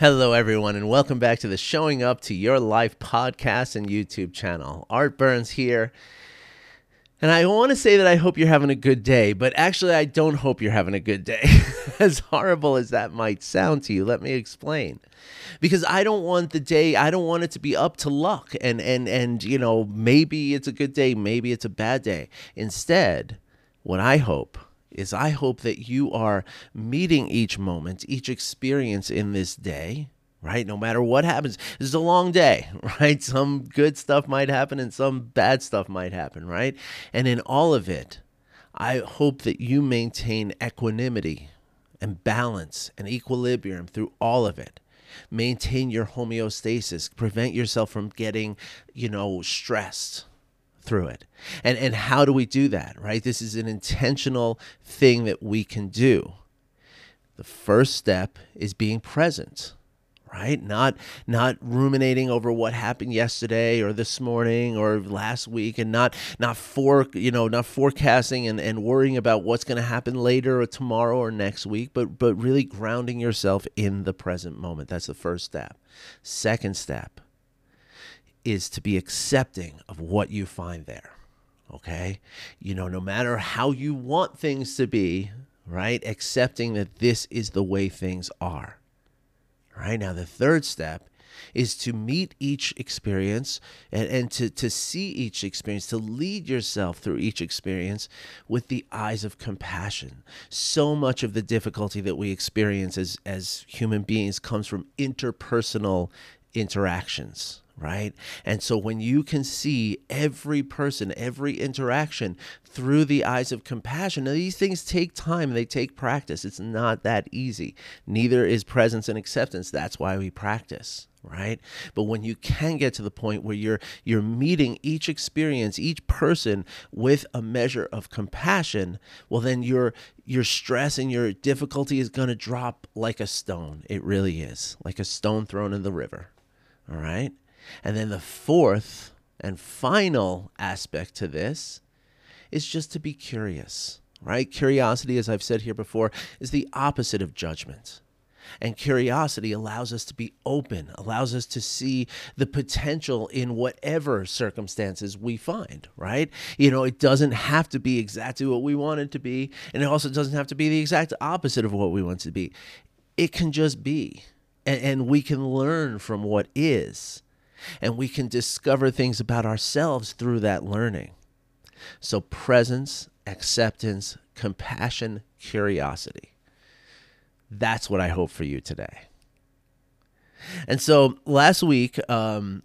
Hello, everyone, and welcome back to the Showing Up to Your Life podcast and YouTube channel. Art Burns here. And I want to say that I hope you're having a good day, but actually, I don't hope you're having a good day. as horrible as that might sound to you, let me explain. Because I don't want the day, I don't want it to be up to luck and, and, and, you know, maybe it's a good day, maybe it's a bad day. Instead, what I hope is I hope that you are meeting each moment, each experience in this day, right? No matter what happens, this is a long day, right? Some good stuff might happen and some bad stuff might happen, right? And in all of it, I hope that you maintain equanimity and balance and equilibrium through all of it. Maintain your homeostasis, prevent yourself from getting, you know, stressed through it. And and how do we do that, right? This is an intentional thing that we can do. The first step is being present right not not ruminating over what happened yesterday or this morning or last week and not not for you know not forecasting and, and worrying about what's going to happen later or tomorrow or next week but but really grounding yourself in the present moment that's the first step second step is to be accepting of what you find there. Okay? You know, no matter how you want things to be, right? Accepting that this is the way things are. Right? Now, the third step is to meet each experience and, and to, to see each experience, to lead yourself through each experience with the eyes of compassion. So much of the difficulty that we experience as, as human beings comes from interpersonal interactions right? And so when you can see every person, every interaction through the eyes of compassion, now these things take time, they take practice. It's not that easy. Neither is presence and acceptance. That's why we practice right but when you can get to the point where you're you're meeting each experience each person with a measure of compassion well then your your stress and your difficulty is going to drop like a stone it really is like a stone thrown in the river all right and then the fourth and final aspect to this is just to be curious, right? Curiosity, as I've said here before, is the opposite of judgment. And curiosity allows us to be open, allows us to see the potential in whatever circumstances we find, right? You know, it doesn't have to be exactly what we want it to be, and it also doesn't have to be the exact opposite of what we want it to be. It can just be, and, and we can learn from what is and we can discover things about ourselves through that learning. So, presence, acceptance, compassion, curiosity. That's what I hope for you today. And so last week, um,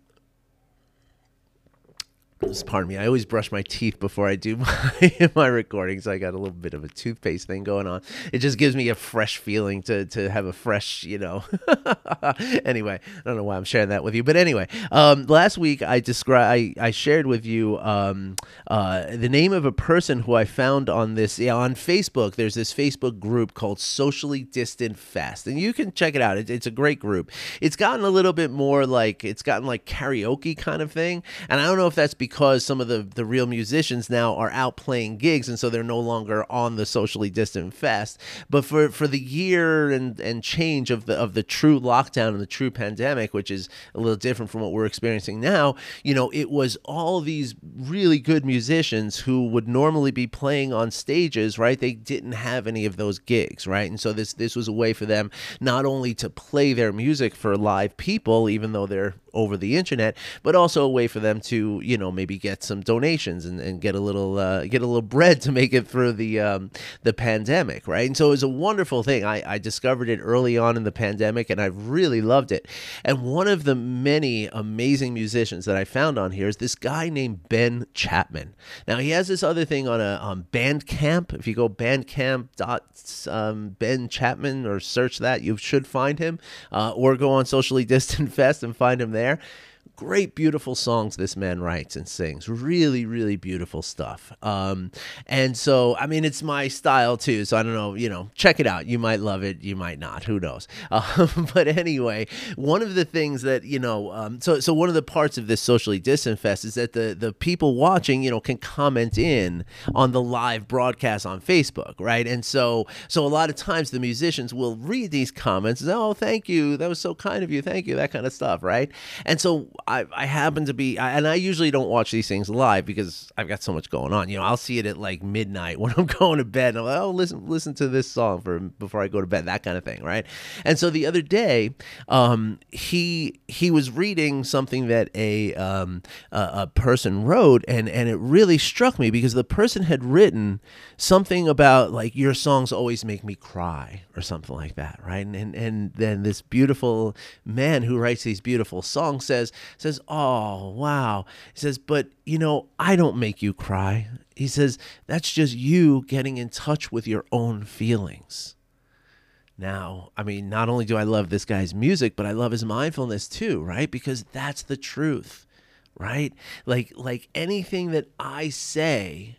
pardon me. I always brush my teeth before I do my, my recordings. I got a little bit of a toothpaste thing going on. It just gives me a fresh feeling to, to have a fresh, you know. anyway, I don't know why I'm sharing that with you, but anyway, um, last week I described, I, I shared with you um, uh, the name of a person who I found on this on Facebook. There's this Facebook group called Socially Distant Fest, and you can check it out. It, it's a great group. It's gotten a little bit more like it's gotten like karaoke kind of thing, and I don't know if that's because because some of the, the real musicians now are out playing gigs and so they're no longer on the socially distant fest. But for, for the year and, and change of the of the true lockdown and the true pandemic, which is a little different from what we're experiencing now, you know, it was all these really good musicians who would normally be playing on stages, right? They didn't have any of those gigs, right? And so this this was a way for them not only to play their music for live people, even though they're over the internet, but also a way for them to, you know, maybe get some donations and, and get a little uh, get a little bread to make it through the um, the pandemic, right? And so it was a wonderful thing. I, I discovered it early on in the pandemic, and I really loved it. And one of the many amazing musicians that I found on here is this guy named Ben Chapman. Now he has this other thing on a on Bandcamp. If you go Bandcamp dot um, Ben Chapman or search that, you should find him, uh, or go on Socially Distant Fest and find him there there. Great, beautiful songs this man writes and sings. Really, really beautiful stuff. Um, and so, I mean, it's my style too. So I don't know, you know, check it out. You might love it, you might not. Who knows? Um, but anyway, one of the things that you know, um, so so one of the parts of this socially distant fest is that the the people watching, you know, can comment in on the live broadcast on Facebook, right? And so so a lot of times the musicians will read these comments. And, oh, thank you. That was so kind of you. Thank you. That kind of stuff, right? And so I, I happen to be, I, and I usually don't watch these things live because I've got so much going on. You know, I'll see it at like midnight when I'm going to bed. And I'm like, oh, listen, listen to this song for before I go to bed, that kind of thing, right? And so the other day, um, he he was reading something that a um, a, a person wrote, and and it really struck me because the person had written something about like your songs always make me cry or something like that, right? And and, and then this beautiful man who writes these beautiful songs says says, "Oh, wow." He says, "But, you know, I don't make you cry." He says, "That's just you getting in touch with your own feelings." Now, I mean, not only do I love this guy's music, but I love his mindfulness too, right? Because that's the truth, right? Like like anything that I say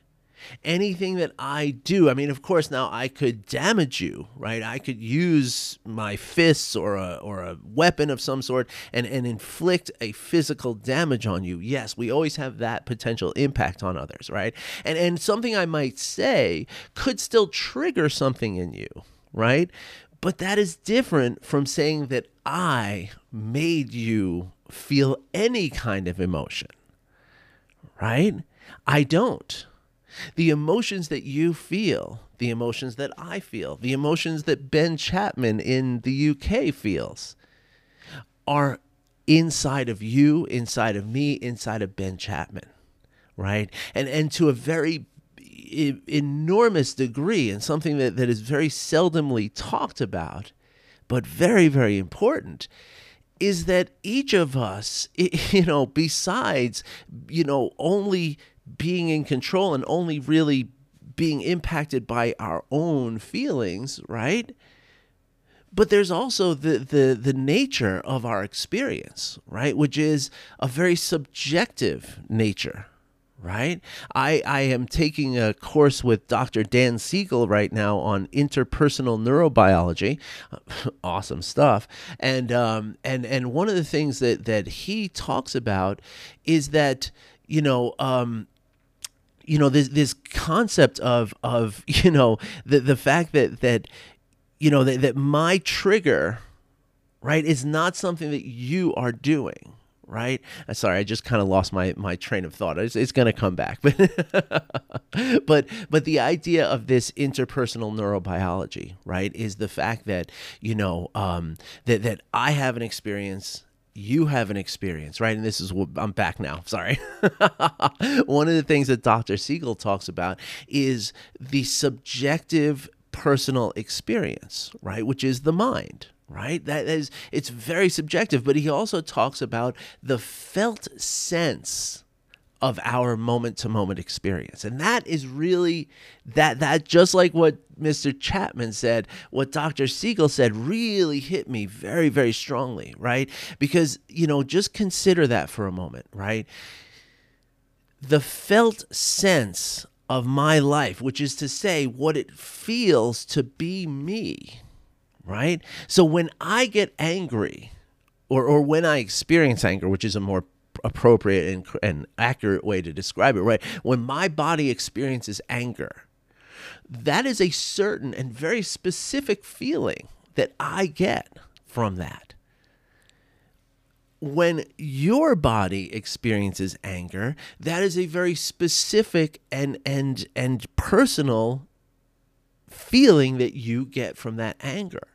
anything that I do, I mean, of course, now I could damage you, right? I could use my fists or a, or a weapon of some sort and, and inflict a physical damage on you. Yes, we always have that potential impact on others, right? And, and something I might say could still trigger something in you, right? But that is different from saying that I made you feel any kind of emotion, right? I don't. The emotions that you feel, the emotions that I feel, the emotions that Ben Chapman in the UK feels are inside of you, inside of me, inside of Ben Chapman, right? And and to a very enormous degree and something that, that is very seldomly talked about, but very, very important, is that each of us, you know, besides, you know, only being in control and only really being impacted by our own feelings, right? But there's also the, the, the nature of our experience, right? Which is a very subjective nature, right? I, I am taking a course with Dr. Dan Siegel right now on interpersonal neurobiology. awesome stuff. And um, and and one of the things that that he talks about is that you know um, you know this this concept of of you know the the fact that that you know that, that my trigger right is not something that you are doing right? Uh, sorry, I just kind of lost my my train of thought. It's, it's going to come back, but but but the idea of this interpersonal neurobiology, right, is the fact that you know um, that that I have an experience. You have an experience, right? And this is what I'm back now. Sorry. One of the things that Dr. Siegel talks about is the subjective personal experience, right? Which is the mind, right? That is, it's very subjective, but he also talks about the felt sense of our moment to moment experience. And that is really that that just like what Mr. Chapman said, what Dr. Siegel said really hit me very very strongly, right? Because, you know, just consider that for a moment, right? The felt sense of my life, which is to say what it feels to be me right? So when I get angry, or, or when I experience anger, which is a more appropriate and, and accurate way to describe it, right? When my body experiences anger, that is a certain and very specific feeling that I get from that. When your body experiences anger, that is a very specific and and and personal feeling that you get from that anger.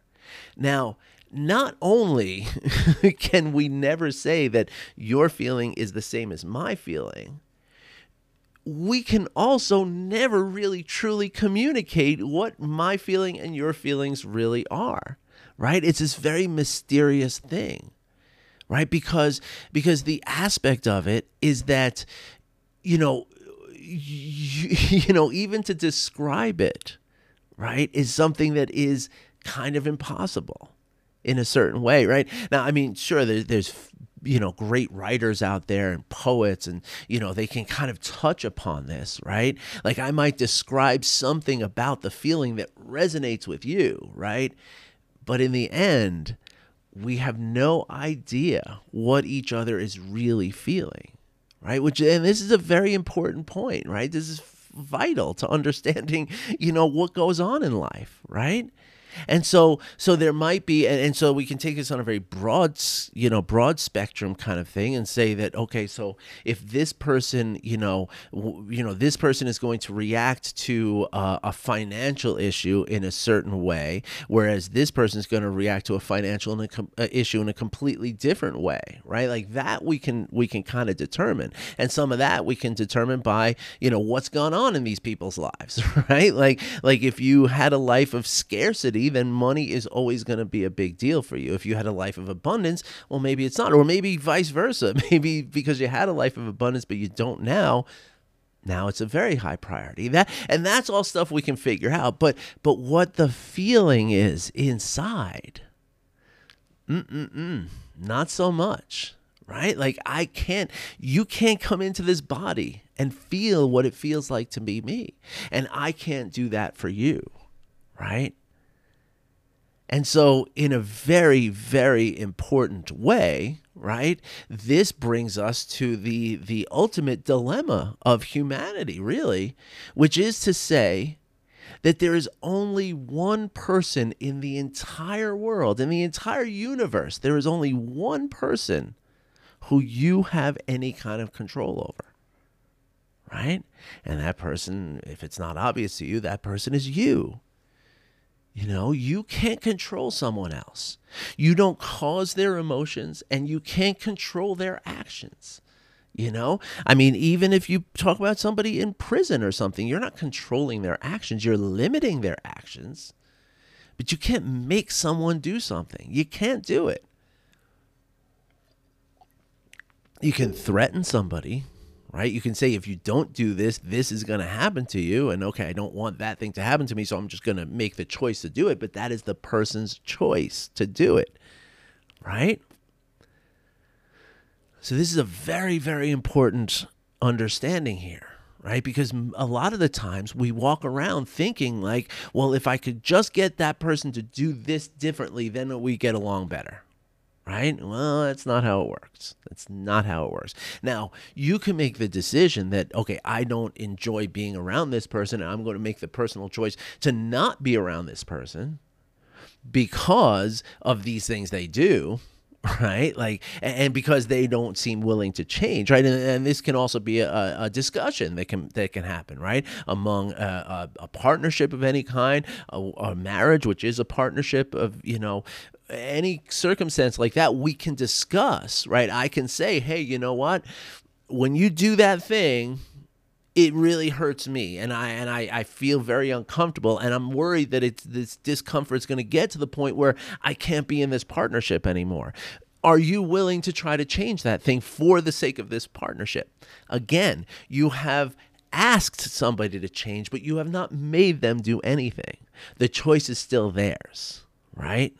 Now, not only can we never say that your feeling is the same as my feeling, we can also never really truly communicate what my feeling and your feelings really are, right? It's this very mysterious thing, right? Because because the aspect of it is that you know you, you know even to describe it, right, is something that is kind of impossible in a certain way, right? Now, I mean, sure, there's, there's you know great writers out there and poets and you know they can kind of touch upon this right? Like i might describe something about the feeling that resonates with you right? But in the end we have no idea what each other is really feeling right? Which and this is a very important point right? This is vital to understanding you know what goes on in life right and so so there might be and, and, so we can take this on a very broad you know broad spectrum kind of thing and say that okay so if this person you know w- you know this person is going to react to uh, a financial issue in a certain way whereas this person is going to react to a financial a com- uh, issue in a completely different way right? Like that we can we can kind of determine. And some of that we can determine by you know what's gone on in these people's lives right? Like like if you had a life of scarcity then money is always going to be a big deal for you. If you had a life of abundance, well, maybe it's not. Or maybe vice versa. Maybe because you had a life of abundance, but you don't now, now it's a very high priority that and that's all stuff we can figure out but but what the feeling is inside mm-mm-mm not so much right like i can't you can't come into this body and feel what it feels like to be me and i can't do that for you right and so, in a very, very important way, right, this brings us to the, the ultimate dilemma of humanity, really, which is to say that there is only one person in the entire world, in the entire universe, there is only one person who you have any kind of control over. Right? And that person, if it's not obvious to you, that person is you. You know, you can't control someone else. You don't cause their emotions and you can't control their actions. You know, I mean, even if you talk about somebody in prison or something, you're not controlling their actions, you're limiting their actions. But you can't make someone do something. You can't do it. You can threaten somebody, right? You can say, if you don't do this, this is going to happen to you. And okay, I don't want that thing to happen to me. So I'm just going to make the choice to do it. But that is the person's choice to do it, right? So this is a very, very important understanding here. Right? Because a lot of the times we walk around thinking, like, well, if I could just get that person to do this differently, then we get along better right? Well, that's not how it works. That's not how it works. Now, you can make the decision that, okay, I don't enjoy being around this person, and I'm going to make the personal choice to not be around this person because of these things they do right? Like and because they don't seem willing to change right? And, and this can also be a, a, discussion that can that can happen right? Among a, a, a partnership of any kind a, marriage which is a partnership of you know any circumstance like that we can discuss right? I can say hey you know what? When you do that thing it really hurts me and I and I, I feel very uncomfortable and I'm worried that it's this discomfort is going to get to the point where I can't be in this partnership anymore. Are you willing to try to change that thing for the sake of this partnership? Again, you have asked somebody to change, but you have not made them do anything. The choice is still theirs, right?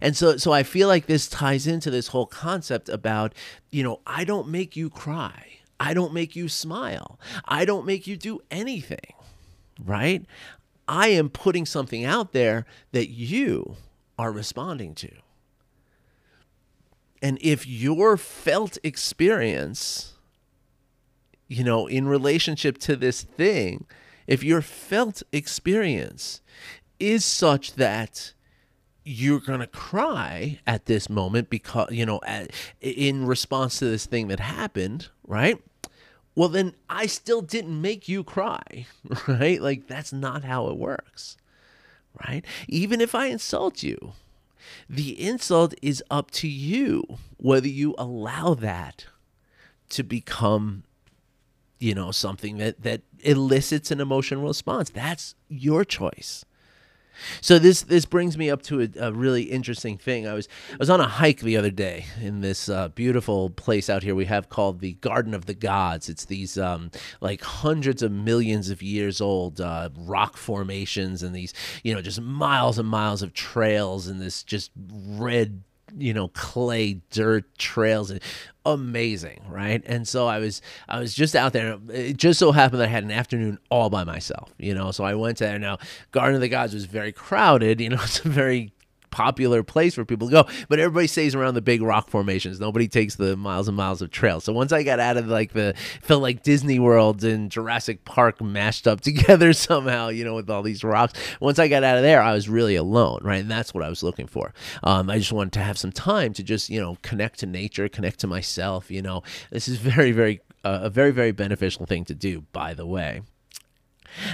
And so so I feel like this ties into this whole concept about, you know, I don't make you cry. I don't make you smile. I don't make you do anything, right? I am putting something out there that you are responding to. And if your felt experience, you know, in relationship to this thing, if your felt experience is such that you're going to cry at this moment because, you know, in response to this thing that happened, right? Well, then I still didn't make you cry, right? Like, that's not how it works, right? Even if I insult you, the insult is up to you whether you allow that to become you know something that that elicits an emotional response that's your choice so this this brings me up to a, a, really interesting thing. I was I was on a hike the other day in this uh, beautiful place out here we have called the Garden of the Gods. It's these um, like hundreds of millions of years old uh, rock formations and these you know just miles and miles of trails and this just red you know clay dirt trails amazing right? And so i was i was just out there. It just so happened that i had an afternoon all by myself you know? So i went there. Now garden of the gods was very crowded you know it's a very popular place for people to go. But everybody stays around the big rock formations. Nobody takes the miles and miles of trails. So once I got out of like the felt like Disney World and Jurassic Park mashed up together somehow, you know, with all these rocks. Once I got out of there, I was really alone, right? And that's what I was looking for. Um, I just wanted to have some time to just you know connect to nature, connect to myself. You know, this is very very uh, a very very beneficial thing to do. By the way.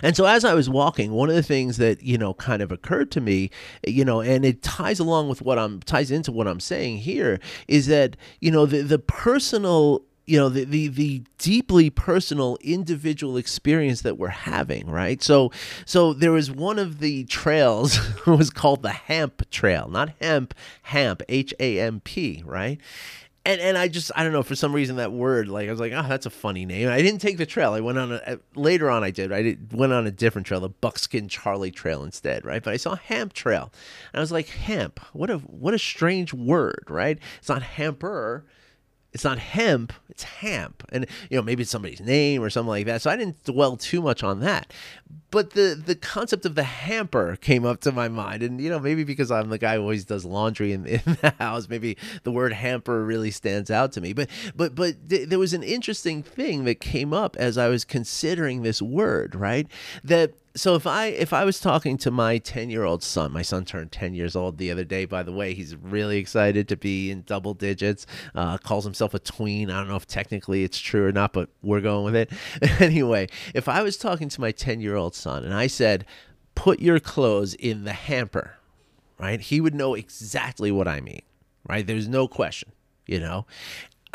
And so as I was walking, one of the things that, you know, kind of occurred to me, you know, and it ties along with what I'm ties into what I'm saying here is that, you know, the the personal you know the, the the deeply personal individual experience that we're having right? So so there was one of the trails was called the hamp trail not hemp hamp h-a-m-p right and and I just I don't know for some reason that word like I was like oh that's a funny name. I didn't take the trail. I went on a uh, later on I did. I did, went on a different trail, the Buckskin Charley Trail instead, right? But I saw Hamp Trail, and I was like Hamp. What a what a strange word, right? It's not hamper. It's not hemp, it's hamp. And you know, maybe it's somebody's name or something like that. So I didn't dwell too much on that. But the the concept of the hamper came up to my mind. And you know, maybe because I'm the guy who always does laundry in, in the house, maybe the word hamper really stands out to me. But but but th- there was an interesting thing that came up as I was considering this word, right? That so if I if I was talking to my 10 year old son, my son turned 10 years old the other day. By the way, he's really excited to be in double digits. Uh, calls himself a tween. I don't know if technically it's true or not, but we're going with it anyway. If I was talking to my 10 year old son and I said, "Put your clothes in the hamper," right? He would know exactly what I mean, right? There's no question you know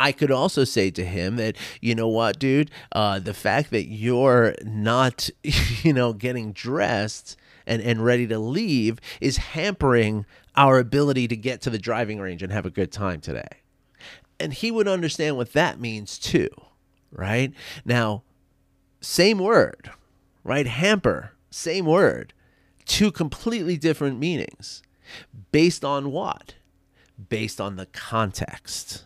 I could also say to him that, you know what, dude, uh, the fact that you're not, you know, getting dressed and, and ready to leave is hampering our ability to get to the driving range and have a good time today. And he would understand what that means too, right? Now, same word, right? Hamper, same word, two completely different meanings. Based on what? Based on the context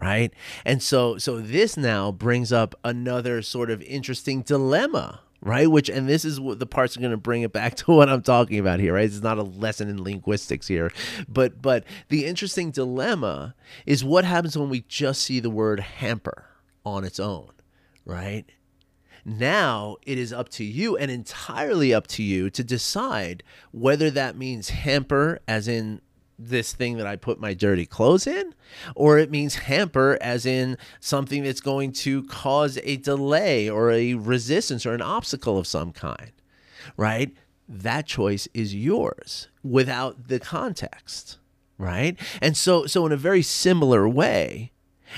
right? And so so this now brings up another sort of interesting dilemma, right? Which and this is what the parts are going to bring it back to what I'm talking about here, right? It's not a lesson in linguistics here, but but the interesting dilemma is what happens when we just see the word hamper on its own, right? Now it is up to you and entirely up to you to decide whether that means hamper as in this thing that I put my dirty clothes in, or it means hamper as in something that's going to cause a delay or a resistance or an obstacle of some kind, right? That choice is yours without the context, right? And so, so in a very similar way,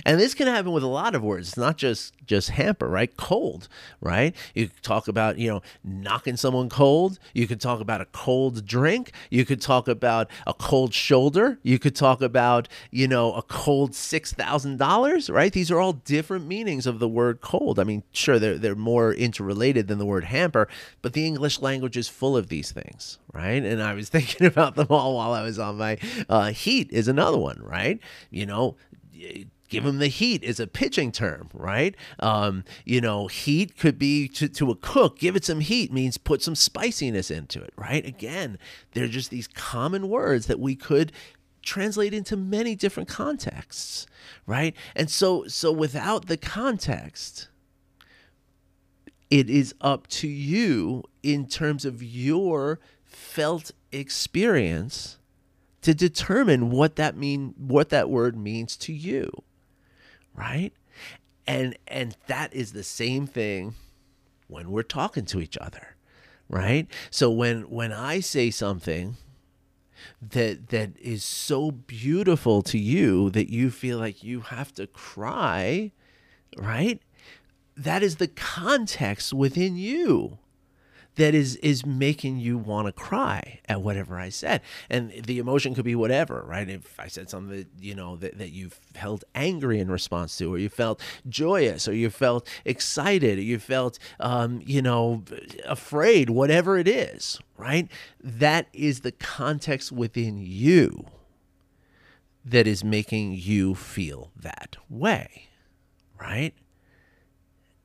and this can happen with a lot of words. It's not just just hamper, right? Cold, right? You talk about, you know, knocking someone cold. You could talk about a cold drink. You could talk about a cold shoulder. You could talk about, you know, a cold $6,000, right? These are all different meanings of the word cold. I mean, sure, they're, they're more interrelated than the word hamper, but the English language is full of these things, right? And I was thinking about them all while I was on my uh, heat is another one, right? You know, give him the heat is a pitching term, right? Um, you know, heat could be to, to a cook, give it some heat means put some spiciness into it, right? Again, they're just these common words that we could translate into many different contexts, right? And so so without the context, it is up to you in terms of your felt experience to determine what that mean what that word means to you right? And and that is the same thing when we're talking to each other, right? So when when I say something that that is so beautiful to you that you feel like you have to cry, right? That is the context within you that is is making you want to cry at whatever I said. And the emotion could be whatever, right? If I said something that, you know, that, that you felt angry in response to, or you felt joyous, or you felt excited, or you felt, um, you know, afraid, whatever it is, right? That is the context within you that is making you feel that way, right?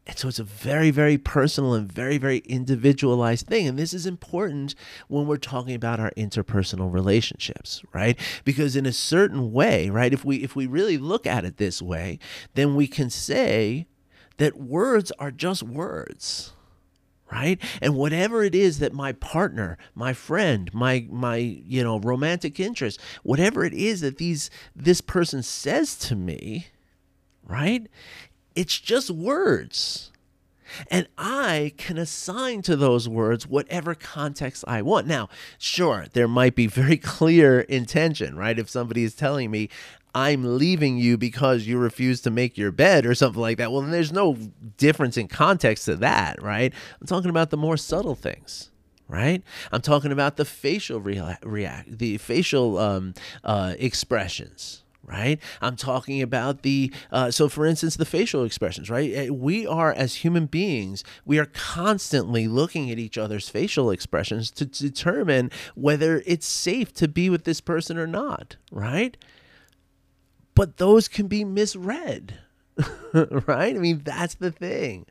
And so it's a very, very personal and very, very individualized thing. And this is important when we're talking about our interpersonal relationships, right? Because in a certain way, right, if we if we really look at it this way, then we can say that words are just words. Right? And whatever it is that my partner, my friend, my my, you know, romantic interest, whatever it is that these this person says to me, right? It's just words. And I can assign to those words whatever context I want. Now, sure, there might be very clear intention, right? If somebody is telling me, I'm leaving you because you refuse to make your bed or something like that, well, then there's no difference in context to that, right? I'm talking about the more subtle things right? I'm talking about the facial react, the facial um, uh, expressions, right? I'm talking about the, uh, so for instance, the facial expressions, right? Eh, we are, as human beings, we are constantly looking at each other's facial expressions to determine whether it's safe to be with this person or not, right? But those can be misread, right? I mean, that's the thing.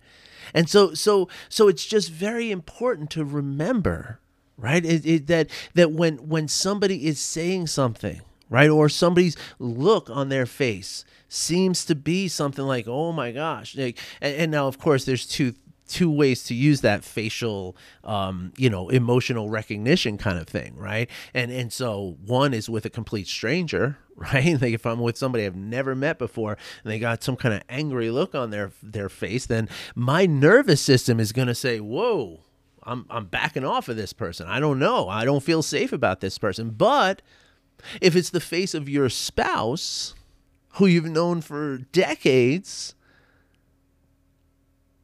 And so, so, so it's just very important to remember, right? It, it, that that when when somebody is saying something, right? Or somebody's look on their face seems to be something like, "Oh my gosh!" Like, and, and now, of course, there's two two ways to use that facial um, you know emotional recognition kind of thing right and and so one is with a complete stranger right like if i'm with somebody i've never met before and they got some kind of angry look on their their face then my nervous system is going to say whoa i'm i'm backing off of this person i don't know i don't feel safe about this person but if it's the face of your spouse who you've known for decades,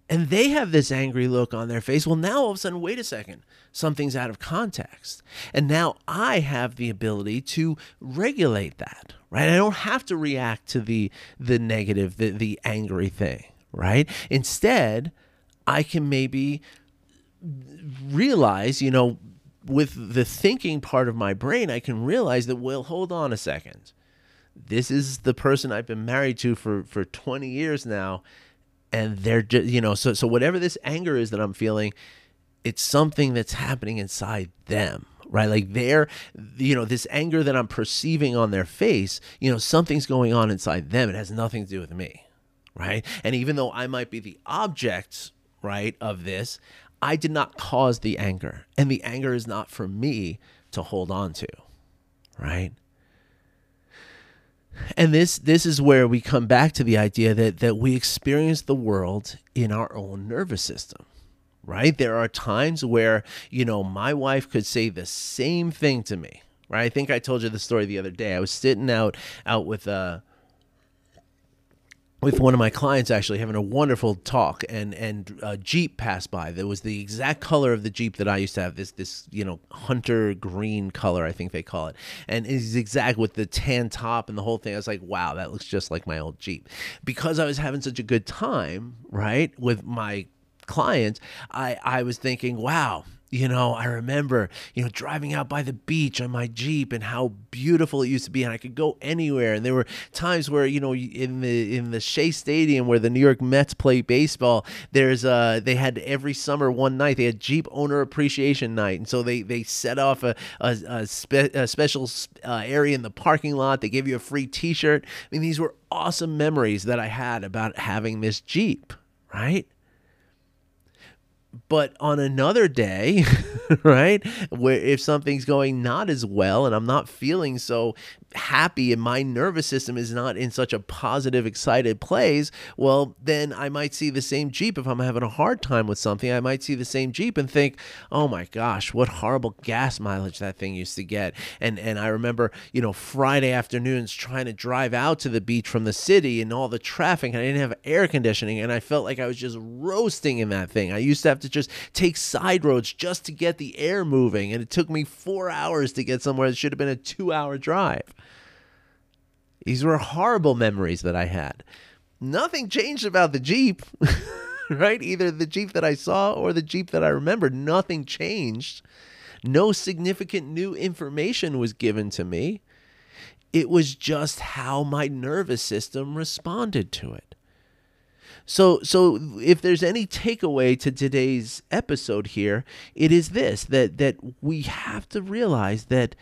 and they have this angry look on their face, well, now all of a sudden, wait a second, something's out of context. And now I have the ability to regulate that, right? I don't have to react to the the negative, the, the angry thing, right? Instead, I can maybe realize, you know, with the thinking part of my brain, I can realize that, well, hold on a second. This is the person I've been married to for, for 20 years now. And they're just, you know, so, so whatever this anger is that I'm feeling, it's something that's happening inside them, right? Like they're, you know, this anger that I'm perceiving on their face, you know, something's going on inside them. It has nothing to do with me, right? And even though I might be the object, right, of this, I did not cause the anger, and the anger is not for me to hold on to, right? And this this is where we come back to the idea that that we experience the world in our own nervous system. Right? There are times where, you know, my wife could say the same thing to me. Right? I think I told you the story the other day. I was sitting out out with uh with one of my clients actually having a wonderful talk and and a jeep passed by that was the exact color of the jeep that i used to have this this you know hunter green color i think they call it. And it's exact with the tan top and the whole thing. I was like wow that looks just like my old jeep. Because i was having such a good time right with my client i i was thinking wow you know, I remember, you know, driving out by the beach on my Jeep and how beautiful it used to be and I could go anywhere and there were times where, you know, in the in the Shea Stadium where the New York Mets play baseball, there's uh they had every summer one night they had Jeep owner appreciation night and so they they set off a a, a, spe- a special uh, area in the parking lot. They gave you a free t-shirt. I mean, these were awesome memories that I had about having this Jeep, right? But on another day, right, where if something's going not as well and I'm not feeling so happy and my nervous system is not in such a positive, excited place, well, then I might see the same Jeep. If I'm having a hard time with something, I might see the same Jeep and think, oh my gosh, what horrible gas mileage that thing used to get. And and I remember, you know, Friday afternoons trying to drive out to the beach from the city and all the traffic, and I didn't have air conditioning, and I felt like I was just roasting in that thing. I used to have to just take side roads just to get the air moving, and it took me four hours to get somewhere that should have been a two hour drive. These were horrible memories that I had. Nothing changed about the Jeep, right? Either the Jeep that I saw or the Jeep that I remembered. Nothing changed. No significant new information was given to me. It was just how my nervous system responded to it. So so if there's any takeaway to today's episode here, it is this that that we have to realize that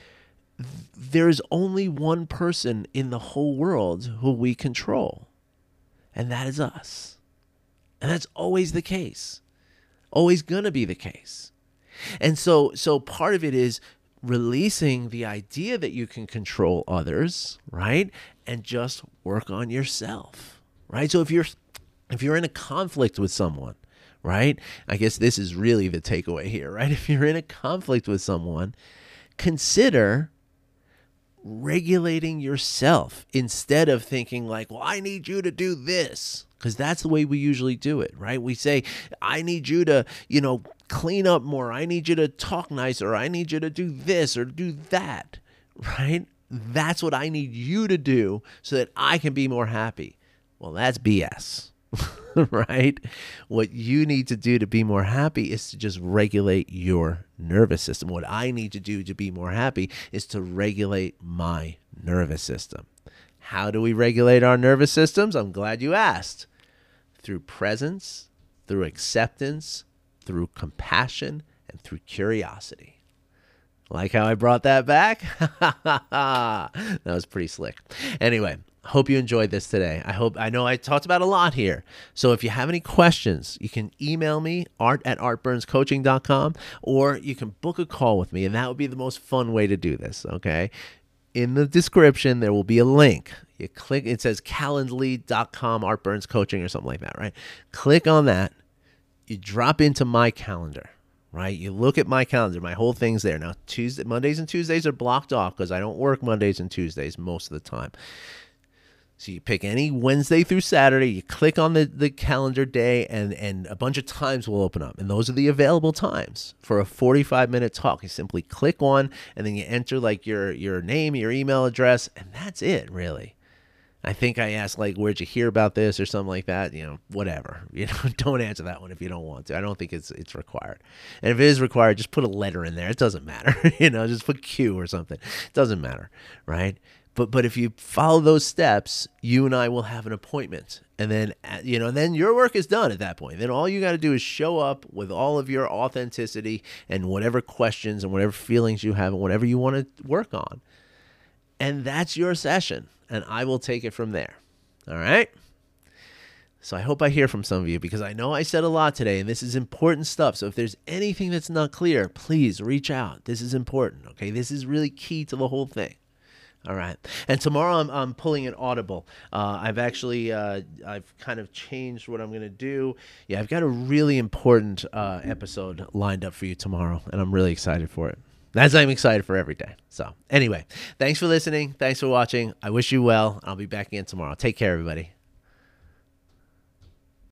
there's only one person in the whole world who we control. And that is us. And that's always the case. Always going to be the case. And so so part of it is releasing the idea that you can control others, right? And just work on yourself. Right? So if you're if you're in a conflict with someone, right? I guess this is really the takeaway here, right? If you're in a conflict with someone, consider regulating yourself instead of thinking like, "Well, I need you to do this." Because that's the way we usually do it, right? We say, I need you to, you know, clean up more. I need you to talk nicer. I need you to do this or do that, right? That's what I need you to do so that I can be more happy. Well, that's BS. right? What you need to do to be more happy is to just regulate your nervous system. What I need to do to be more happy is to regulate my nervous system. How do we regulate our nervous systems? I'm glad you asked. Through presence, through acceptance, through compassion, and through curiosity. Like how I brought that back? that was pretty slick. Anyway, hope you enjoyed this today. I hope I know I talked about a lot here. So if you have any questions, you can email me art at artburnscoaching.com or you can book a call with me and that would be the most fun way to do this, okay? In the description there will be a link. You click it says calendly.com artburns coaching or something like that, right? Click on that. You drop into my calendar right? You look at my calendar, my whole thing's there. Now, Tuesday, Mondays and Tuesdays are blocked off because I don't work Mondays and Tuesdays most of the time. So you pick any Wednesday through Saturday, you click on the, the calendar day, and, and a bunch of times will open up. And those are the available times for a 45 minute talk. You simply click on and then you enter like your, your name, your email address, and that's it, really. I think I asked like, where'd you hear about this or something like that? You know, whatever. You know, don't answer that one if you don't want to. I don't think it's it's required. And if it is required, just put a letter in there. It doesn't matter. you know, just put Q or something. It doesn't matter, right? But but if you follow those steps, you and I will have an appointment, and then uh, you know, then your work is done at that point. Then all you got to do is show up with all of your authenticity and whatever questions and whatever feelings you have and whatever you want to work on, and that's your session, and I will take it from there. All right. So I hope I hear from some of you because I know I said a lot today and this is important stuff. So if there's anything that's not clear, please reach out. This is important, okay? This is really key to the whole thing. All right. And tomorrow I'm, I'm pulling an audible. Uh, I've actually uh, I've kind of changed what I'm going to do. Yeah, I've got a really important uh, episode lined up for you tomorrow, and I'm really excited for it. As I'm excited for every day. So anyway, thanks for listening. Thanks for watching. I wish you well. I'll be back again tomorrow. Take care, everybody.